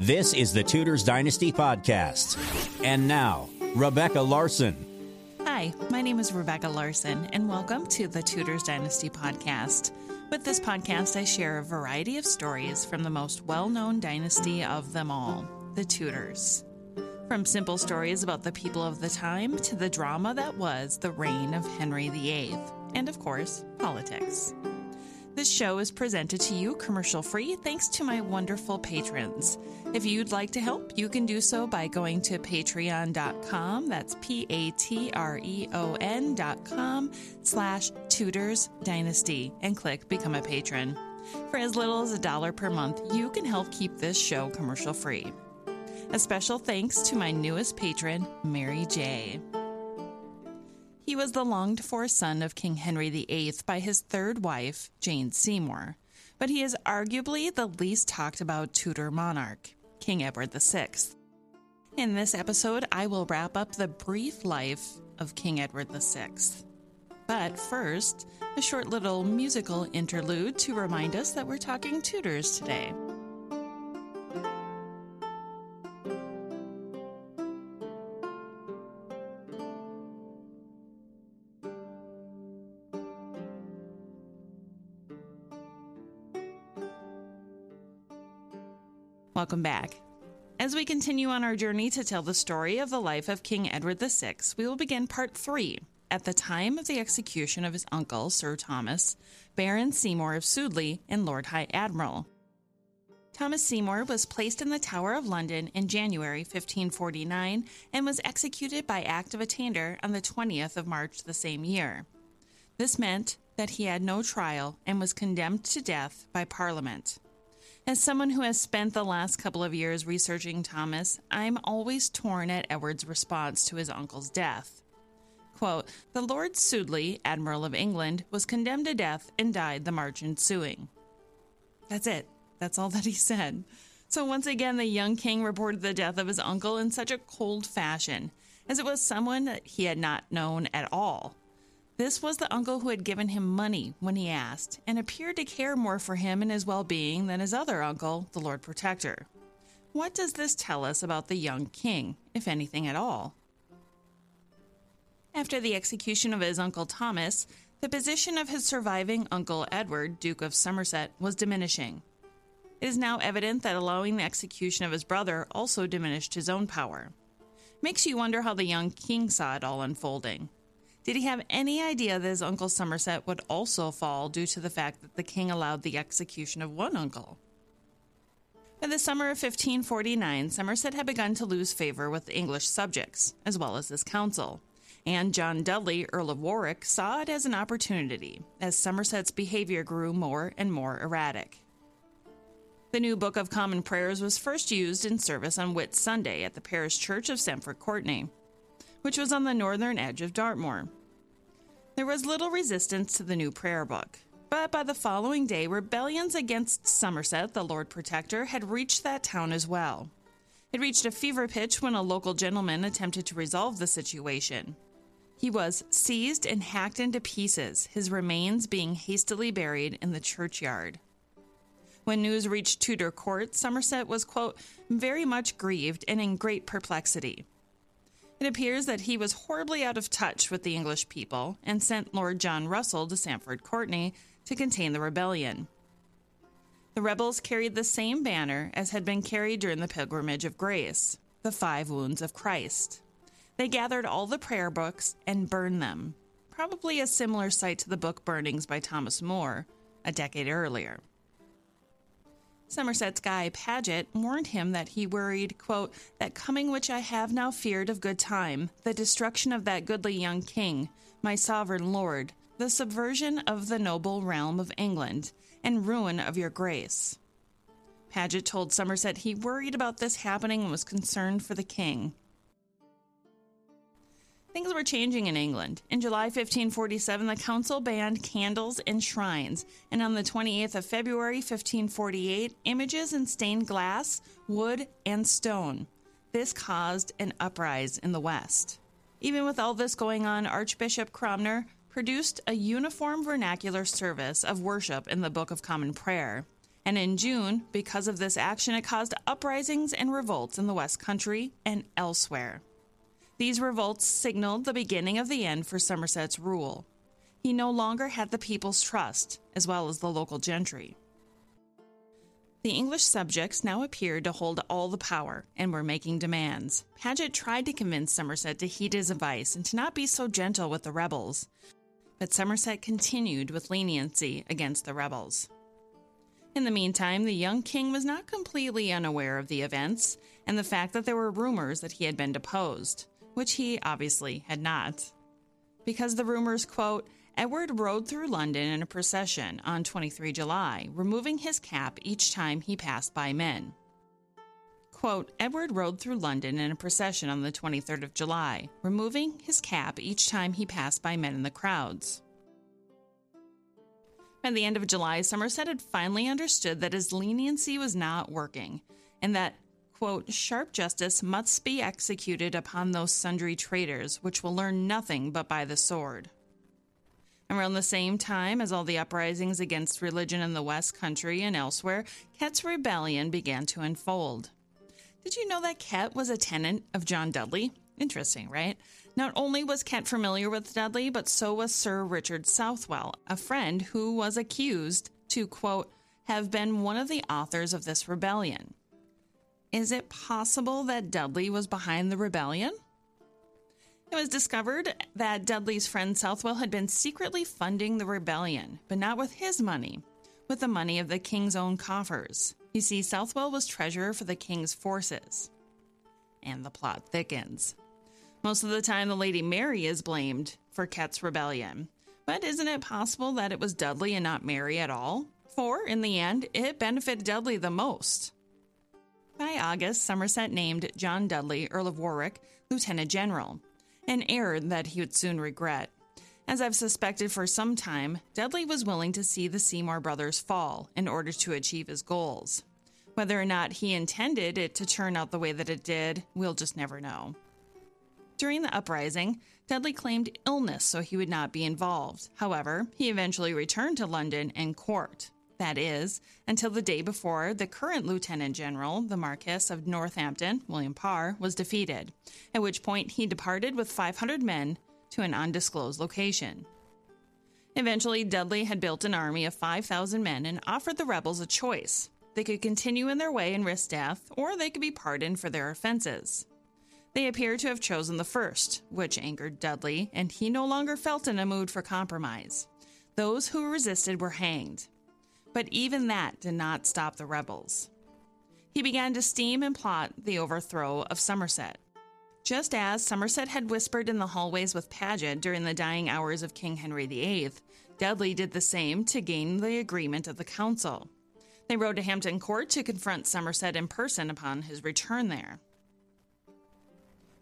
This is the Tudors Dynasty Podcast. And now, Rebecca Larson. Hi, my name is Rebecca Larson, and welcome to the Tudors Dynasty Podcast. With this podcast, I share a variety of stories from the most well known dynasty of them all, the Tudors. From simple stories about the people of the time to the drama that was the reign of Henry VIII, and of course, politics. This show is presented to you commercial free thanks to my wonderful patrons. If you'd like to help, you can do so by going to patreon.com. That's P A T R E O N.com slash Tudors Dynasty and click Become a Patron. For as little as a dollar per month, you can help keep this show commercial free. A special thanks to my newest patron, Mary J. He was the longed for son of King Henry VIII by his third wife, Jane Seymour, but he is arguably the least talked about Tudor monarch, King Edward VI. In this episode, I will wrap up the brief life of King Edward VI. But first, a short little musical interlude to remind us that we're talking Tudors today. Welcome back. As we continue on our journey to tell the story of the life of King Edward VI, we will begin part three at the time of the execution of his uncle, Sir Thomas, Baron Seymour of Sudeley, and Lord High Admiral. Thomas Seymour was placed in the Tower of London in January 1549 and was executed by Act of Attainder on the 20th of March the same year. This meant that he had no trial and was condemned to death by Parliament. As someone who has spent the last couple of years researching Thomas, I'm always torn at Edward's response to his uncle's death. Quote, the Lord Sudeley, Admiral of England, was condemned to death and died the March ensuing. That's it. That's all that he said. So once again, the young king reported the death of his uncle in such a cold fashion, as it was someone that he had not known at all. This was the uncle who had given him money when he asked, and appeared to care more for him and his well being than his other uncle, the Lord Protector. What does this tell us about the young king, if anything at all? After the execution of his uncle Thomas, the position of his surviving uncle Edward, Duke of Somerset, was diminishing. It is now evident that allowing the execution of his brother also diminished his own power. Makes you wonder how the young king saw it all unfolding. Did he have any idea that his uncle Somerset would also fall due to the fact that the king allowed the execution of one uncle? By the summer of 1549, Somerset had begun to lose favor with English subjects, as well as his council, and John Dudley, Earl of Warwick, saw it as an opportunity, as Somerset's behavior grew more and more erratic. The new Book of Common Prayers was first used in service on Whit Sunday at the parish church of Sampford Courtenay which was on the northern edge of Dartmoor. There was little resistance to the new prayer book, but by the following day, rebellions against Somerset, the Lord Protector, had reached that town as well. It reached a fever pitch when a local gentleman attempted to resolve the situation. He was seized and hacked into pieces, his remains being hastily buried in the churchyard. When news reached Tudor court, Somerset was, quote, very much grieved and in great perplexity. It appears that he was horribly out of touch with the English people and sent Lord John Russell to Sampford Courtenay to contain the rebellion. The rebels carried the same banner as had been carried during the Pilgrimage of Grace, the Five Wounds of Christ. They gathered all the prayer books and burned them, probably a similar sight to the book burnings by Thomas More a decade earlier. Somerset's Guy Paget warned him that he worried, quote, that coming which I have now feared of good time, the destruction of that goodly young king, my sovereign lord, the subversion of the noble realm of England, and ruin of your grace. Paget told Somerset he worried about this happening and was concerned for the king. Things were changing in England. In July 1547, the council banned candles in shrines, and on the 28th of February 1548, images in stained glass, wood, and stone. This caused an uprising in the West. Even with all this going on, Archbishop Cranmer produced a uniform vernacular service of worship in the Book of Common Prayer, And in June, because of this action, it caused uprisings and revolts in the West Country and elsewhere. These revolts signaled the beginning of the end for Somerset's rule. He no longer had the people's trust, as well as the local gentry. The English subjects now appeared to hold all the power and were making demands. Paget tried to convince Somerset to heed his advice and to not be so gentle with the rebels. But Somerset continued with leniency against the rebels. In the meantime, the young king was not completely unaware of the events and the fact that there were rumors that he had been deposed, which he obviously had not. Because the rumors, quote, Edward rode through London in a procession on 23 July, removing his cap each time he passed by men. Quote, Edward rode through London in a procession on the 23rd of July, removing his cap each time he passed by men in the crowds. By the end of July, Somerset had finally understood that his leniency was not working, and that, quote, sharp justice must be executed upon those sundry traitors which will learn nothing but by the sword. Around the same time as all the uprisings against religion in the West Country and elsewhere, Ket's rebellion began to unfold. Did you know that Ket was a tenant of John Dudley? Interesting, right? Not only was Ket familiar with Dudley, but so was Sir Richard Southwell, a friend who was accused to, quote, have been one of the authors of this rebellion. Is it possible that Dudley was behind the rebellion? It was discovered that Dudley's friend Southwell had been secretly funding the rebellion, but not with his money, with the money of the king's own coffers. You see, Southwell was treasurer for the king's forces. And the plot thickens. Most of the time, the Lady Mary is blamed for Ket's rebellion. But isn't it possible that it was Dudley and not Mary at all? For, in the end, it benefited Dudley the most. By August, Somerset named John Dudley, Earl of Warwick, Lieutenant General, an error that he would soon regret. As I've suspected for some time, Dudley was willing to see the Seymour brothers fall in order to achieve his goals. Whether or not he intended it to turn out the way that it did, we'll just never know. During the uprising, Dudley claimed illness so he would not be involved. However, he eventually returned to London and court. That is, until the day before the current Lieutenant General, the Marquess of Northampton, William Parr, was defeated, at which point he departed with 500 men to an undisclosed location. Eventually, Dudley had built an army of 5,000 men and offered the rebels a choice. They could continue in their way and risk death, or they could be pardoned for their offenses. They appear to have chosen the first, which angered Dudley, and he no longer felt in a mood for compromise. Those who resisted were hanged. But even that did not stop the rebels. He began to scheme and plot the overthrow of Somerset. Just as Somerset had whispered in the hallways with Paget during the dying hours of King Henry VIII, Dudley did the same to gain the agreement of the council. They rode to Hampton Court to confront Somerset in person upon his return there.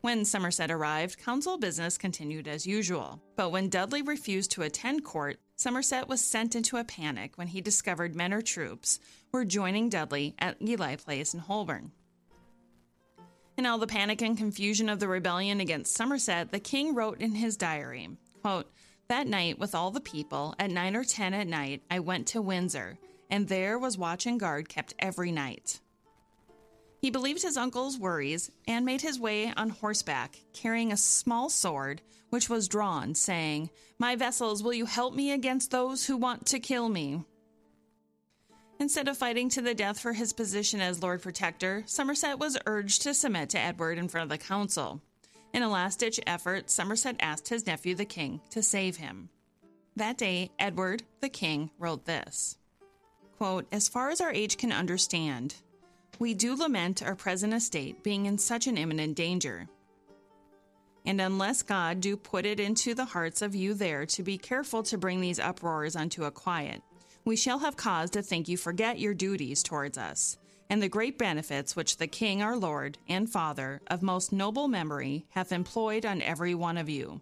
When Somerset arrived, council business continued as usual. But when Dudley refused to attend court, Somerset was sent into a panic when he discovered men or troops were joining Dudley at Ely Place in Holborn. In all the panic and confusion of the rebellion against Somerset, the king wrote in his diary, quote, That night, with all the people, at nine or ten at night, I went to Windsor, and there was watch and guard kept every night. He believed his uncle's worries and made his way on horseback, carrying a small sword, which was drawn, saying, My vessels, will you help me against those who want to kill me? Instead of fighting to the death for his position as Lord Protector, Somerset was urged to submit to Edward in front of the council. In a last ditch effort, Somerset asked his nephew, the king, to save him. That day, Edward, the king, wrote this quote, As far as our age can understand, we do lament our present estate being in such an imminent danger. And unless God do put it into the hearts of you there to be careful to bring these uproars unto a quiet, we shall have cause to think you forget your duties towards us, and the great benefits which the King our Lord and Father of most noble memory hath employed on every one of you.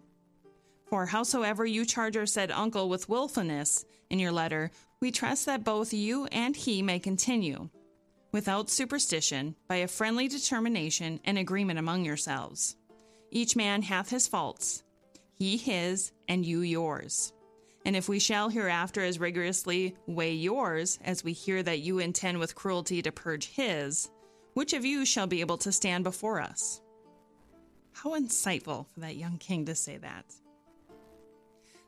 For howsoever you charge our said uncle with wilfulness in your letter, we trust that both you and he may continue, without superstition, by a friendly determination and agreement among yourselves. Each man hath his faults, he his, and you yours. And if we shall hereafter as rigorously weigh yours, as we hear that you intend with cruelty to purge his, which of you shall be able to stand before us? How insightful for that young king to say that.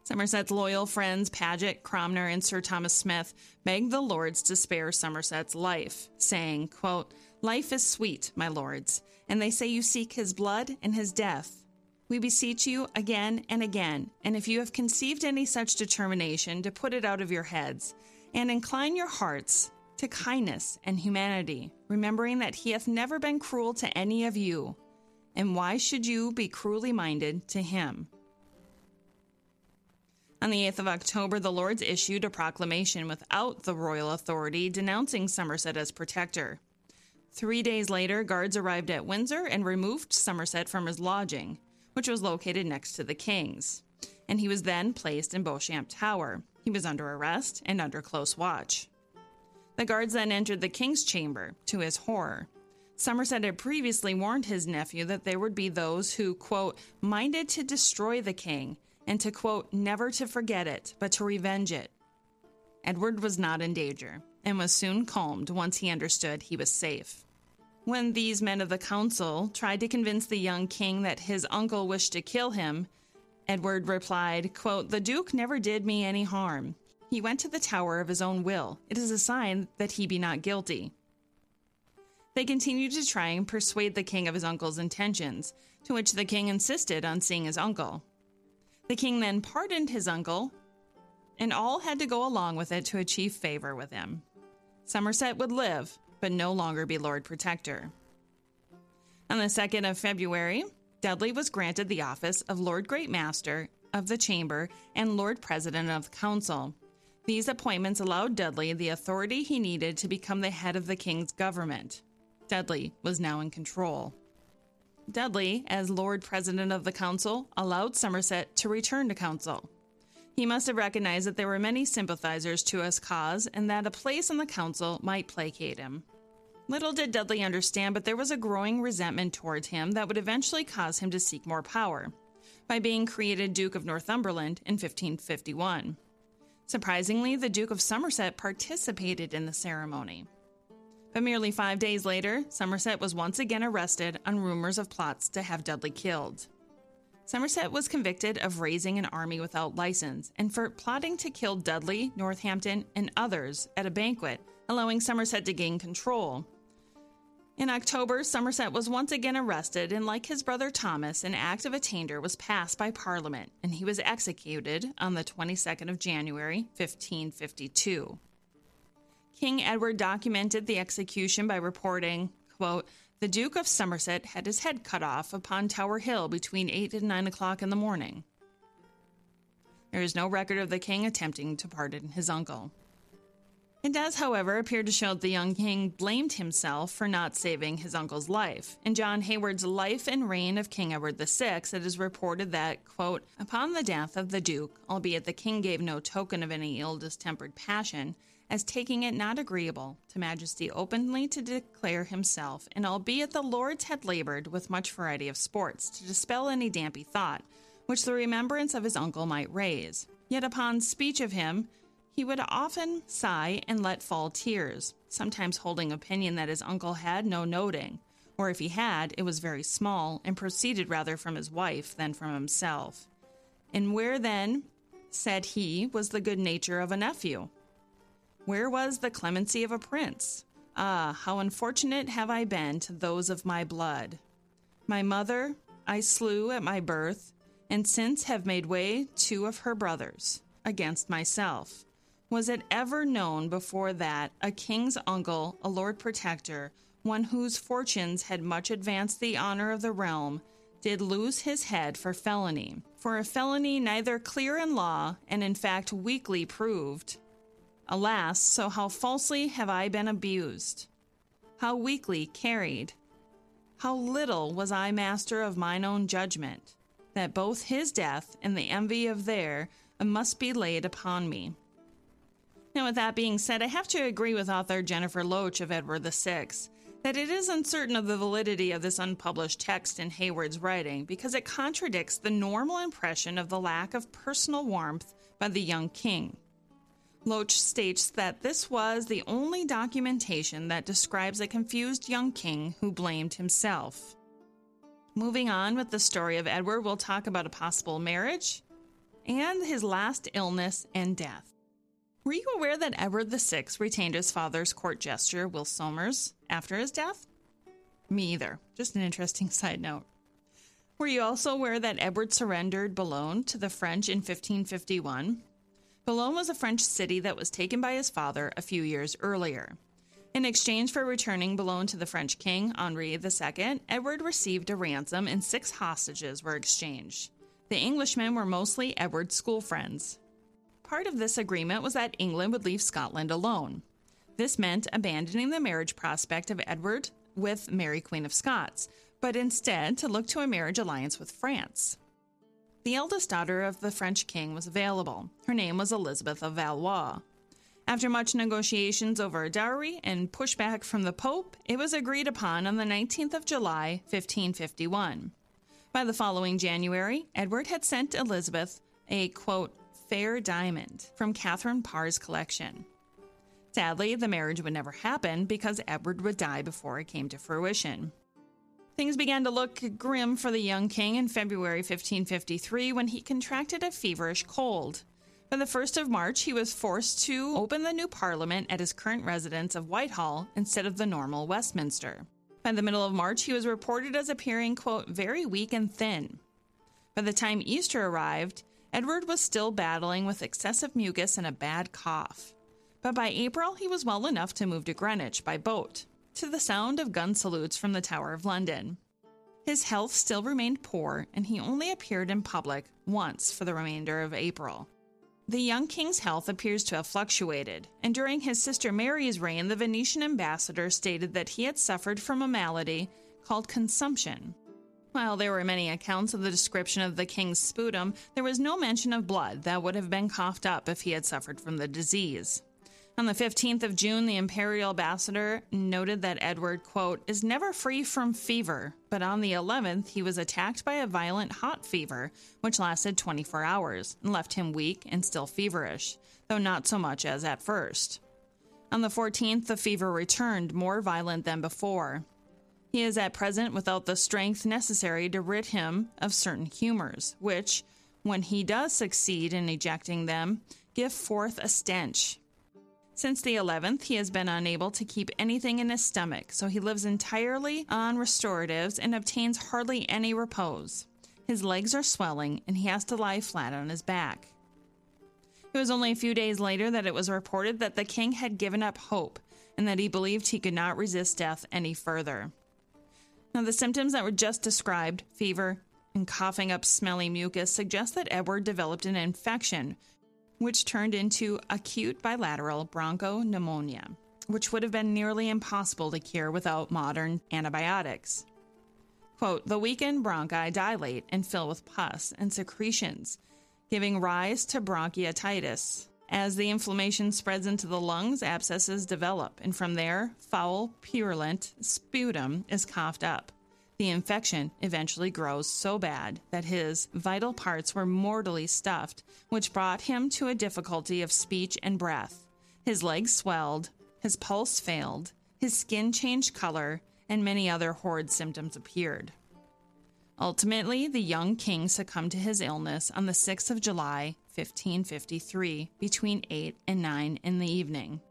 Somerset's loyal friends Paget, Cranmer, and Sir Thomas Smith begged the lords to spare Somerset's life, saying, quote, Life is sweet, my lords, and they say you seek his blood and his death. We beseech you again and again, and if you have conceived any such determination, to put it out of your heads, and incline your hearts to kindness and humanity, remembering that he hath never been cruel to any of you. And why should you be cruelly minded to him? On the 8th of October, the Lords issued a proclamation without the royal authority denouncing Somerset as protector. Three days later, guards arrived at Windsor and removed Somerset from his lodging, which was located next to the king's, and he was then placed in Beauchamp Tower. He was under arrest and under close watch. The guards then entered the king's chamber, to his horror. Somerset had previously warned his nephew that there would be those who, quote, minded to destroy the king and to, quote, never to forget it, but to revenge it. Edward was not in danger and was soon calmed once he understood he was safe. When these men of the council tried to convince the young king that his uncle wished to kill him, Edward replied, quote, The Duke never did me any harm. He went to the tower of his own will. It is a sign that he be not guilty. They continued to try and persuade the king of his uncle's intentions, to which the king insisted on seeing his uncle. The king then pardoned his uncle, and all had to go along with it to achieve favor with him. Somerset would live, but no longer be Lord Protector. On the 2nd of February, Dudley was granted the office of Lord Great Master of the Chamber and Lord President of the Council. These appointments allowed Dudley the authority he needed to become the head of the king's government. Dudley was now in control. Dudley, as Lord President of the Council, allowed Somerset to return to Council. He must have recognized that there were many sympathizers to his cause and that a place on the Council might placate him. Little did Dudley understand, but there was a growing resentment towards him that would eventually cause him to seek more power by being created Duke of Northumberland in 1551. Surprisingly, the Duke of Somerset participated in the ceremony. But merely five days later, Somerset was once again arrested on rumors of plots to have Dudley killed. Somerset was convicted of raising an army without license and for plotting to kill Dudley, Northampton, and others at a banquet, allowing Somerset to gain control. In October, Somerset was once again arrested, and like his brother Thomas, an act of attainder was passed by Parliament, and he was executed on the 22nd of January, 1552. King Edward documented the execution by reporting, quote, the Duke of Somerset had his head cut off upon Tower Hill between 8 and 9 o'clock in the morning. There is no record of the king attempting to pardon his uncle. It does, however, appear to show that the young king blamed himself for not saving his uncle's life. In John Hayward's Life and Reign of King Edward VI, it is reported that, quote, Upon the death of the duke, albeit the king gave no token of any ill distempered passion, as taking it not agreeable to majesty openly to declare himself, and albeit the lords had labored with much variety of sports to dispel any dampy thought which the remembrance of his uncle might raise, yet upon speech of him he would often sigh and let fall tears, sometimes holding opinion that his uncle had no noting, or if he had, it was very small, and proceeded rather from his wife than from himself. And where then, said he, was the good nature of a nephew? Where was the clemency of a prince? Ah, how unfortunate have I been to those of my blood! My mother I slew at my birth, and since have made way two of her brothers against myself. Was it ever known before that a king's uncle, a lord protector, one whose fortunes had much advanced the honor of the realm, did lose his head for felony, for a felony neither clear in law and in fact weakly proved? Alas, so how falsely have I been abused! How weakly carried! How little was I master of mine own judgment, that both his death and the envy of their must be laid upon me. Now, with that being said, I have to agree with author Jennifer Loach of Edward VI that it is uncertain of the validity of this unpublished text in Hayward's writing because it contradicts the normal impression of the lack of personal warmth by the young king. Loach states that this was the only documentation that describes a confused young king who blamed himself. Moving on with the story of Edward, we'll talk about a possible marriage and his last illness and death. Were you aware that Edward VI retained his father's court jester, Will Somers, after his death? Me either. Just an interesting side note. Were you also aware that Edward surrendered Boulogne to the French in 1551? Boulogne was a French city that was taken by his father a few years earlier. In exchange for returning Boulogne to the French king, Henri II, Edward received a ransom and six hostages were exchanged. The Englishmen were mostly Edward's school friends. Part of this agreement was that England would leave Scotland alone. This meant abandoning the marriage prospect of Edward with Mary, Queen of Scots, but instead to look to a marriage alliance with France. The eldest daughter of the French king was available. Her name was Elizabeth of Valois. After much negotiations over a dowry and pushback from the Pope, it was agreed upon on the 19th of July, 1551. By the following January, Edward had sent Elizabeth a quote, fair diamond from Catherine Parr's collection. Sadly, the marriage would never happen because Edward would die before it came to fruition. Things began to look grim for the young king in February 1553 when he contracted a feverish cold. By the 1st of March, he was forced to open the new parliament at his current residence of Whitehall instead of the normal Westminster. By the middle of March, he was reported as appearing, quote, very weak and thin. By the time Easter arrived, Edward was still battling with excessive mucus and a bad cough. But by April, he was well enough to move to Greenwich by boat to the sound of gun salutes from the Tower of London. His health still remained poor, and he only appeared in public once for the remainder of April. The young king's health appears to have fluctuated, and during his sister Mary's reign, the Venetian ambassador stated that he had suffered from a malady called consumption. While there were many accounts of the description of the king's sputum, there was no mention of blood that would have been coughed up if he had suffered from the disease. On the 15th of June, the imperial ambassador noted that Edward, quote, is never free from fever, but on the 11th, he was attacked by a violent hot fever, which lasted 24 hours and left him weak and still feverish, though not so much as at first. On the 14th, the fever returned, more violent than before. He is at present without the strength necessary to rid him of certain humors, which, when he does succeed in ejecting them, give forth a stench, since the 11th, he has been unable to keep anything in his stomach, so he lives entirely on restoratives and obtains hardly any repose. His legs are swelling, and he has to lie flat on his back. It was only a few days later that it was reported that the king had given up hope and that he believed he could not resist death any further. Now, the symptoms that were just described fever and coughing up smelly mucus suggest that Edward developed an infection which turned into acute bilateral bronchopneumonia, which would have been nearly impossible to cure without modern antibiotics. Quote, the weakened bronchi dilate and fill with pus and secretions, giving rise to bronchitis. As the inflammation spreads into the lungs, abscesses develop, and from there, foul, purulent sputum is coughed up. The infection eventually grows so bad that his vital parts were mortally stuffed, which brought him to a difficulty of speech and breath. His legs swelled, his pulse failed, his skin changed color, and many other horrid symptoms appeared. Ultimately, the young king succumbed to his illness on the 6th of July, 1553, between 8 and 9 in the evening.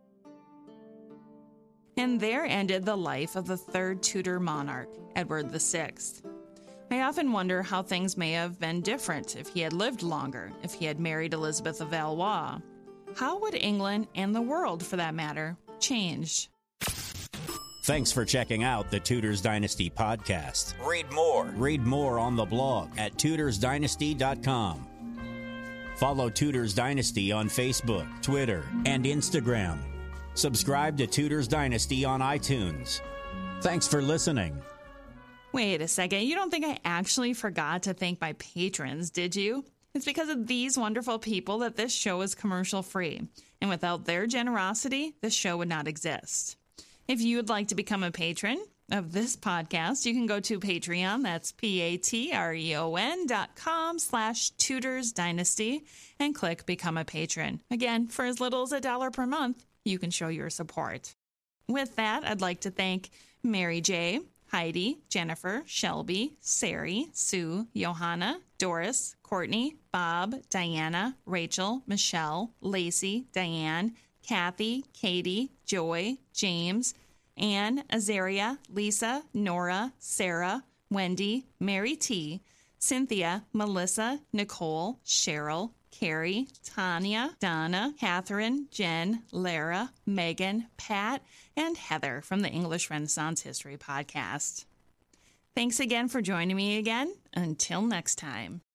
And there ended the life of the third Tudor monarch, Edward VI. I often wonder how things may have been different if he had lived longer, if he had married Elizabeth of Valois. How would England, and the world for that matter, change? Thanks for checking out the Tudors Dynasty podcast. Read more. Read more on the blog at tudorsdynasty.com. Follow Tudors Dynasty on Facebook, Twitter, and Instagram. Subscribe to Tudors Dynasty on iTunes. Thanks for listening. Wait a second, you don't think I actually forgot to thank my patrons, did you? It's because of these wonderful people that this show is commercial free, and without their generosity, this show would not exist. If you would like to become a patron, of this podcast, you can go to Patreon. That's P-A-T-R-E-O-N dot com slash Tudors Dynasty and click Become a Patron. Again, for as little as a dollar per month, you can show your support. With that, I'd like to thank Mary J., Heidi, Jennifer, Shelby, Sari, Sue, Johanna, Doris, Courtney, Bob, Diana, Rachel, Michelle, Lacey, Diane, Kathy, Katie, Joy, James, Anne, Azaria, Lisa, Nora, Sarah, Wendy, Mary T, Cynthia, Melissa, Nicole, Cheryl, Carrie, Tanya, Donna, Catherine, Jen, Lara, Megan, Pat, and Heather from the English Renaissance History Podcast. Thanks again for joining me again. Until next time.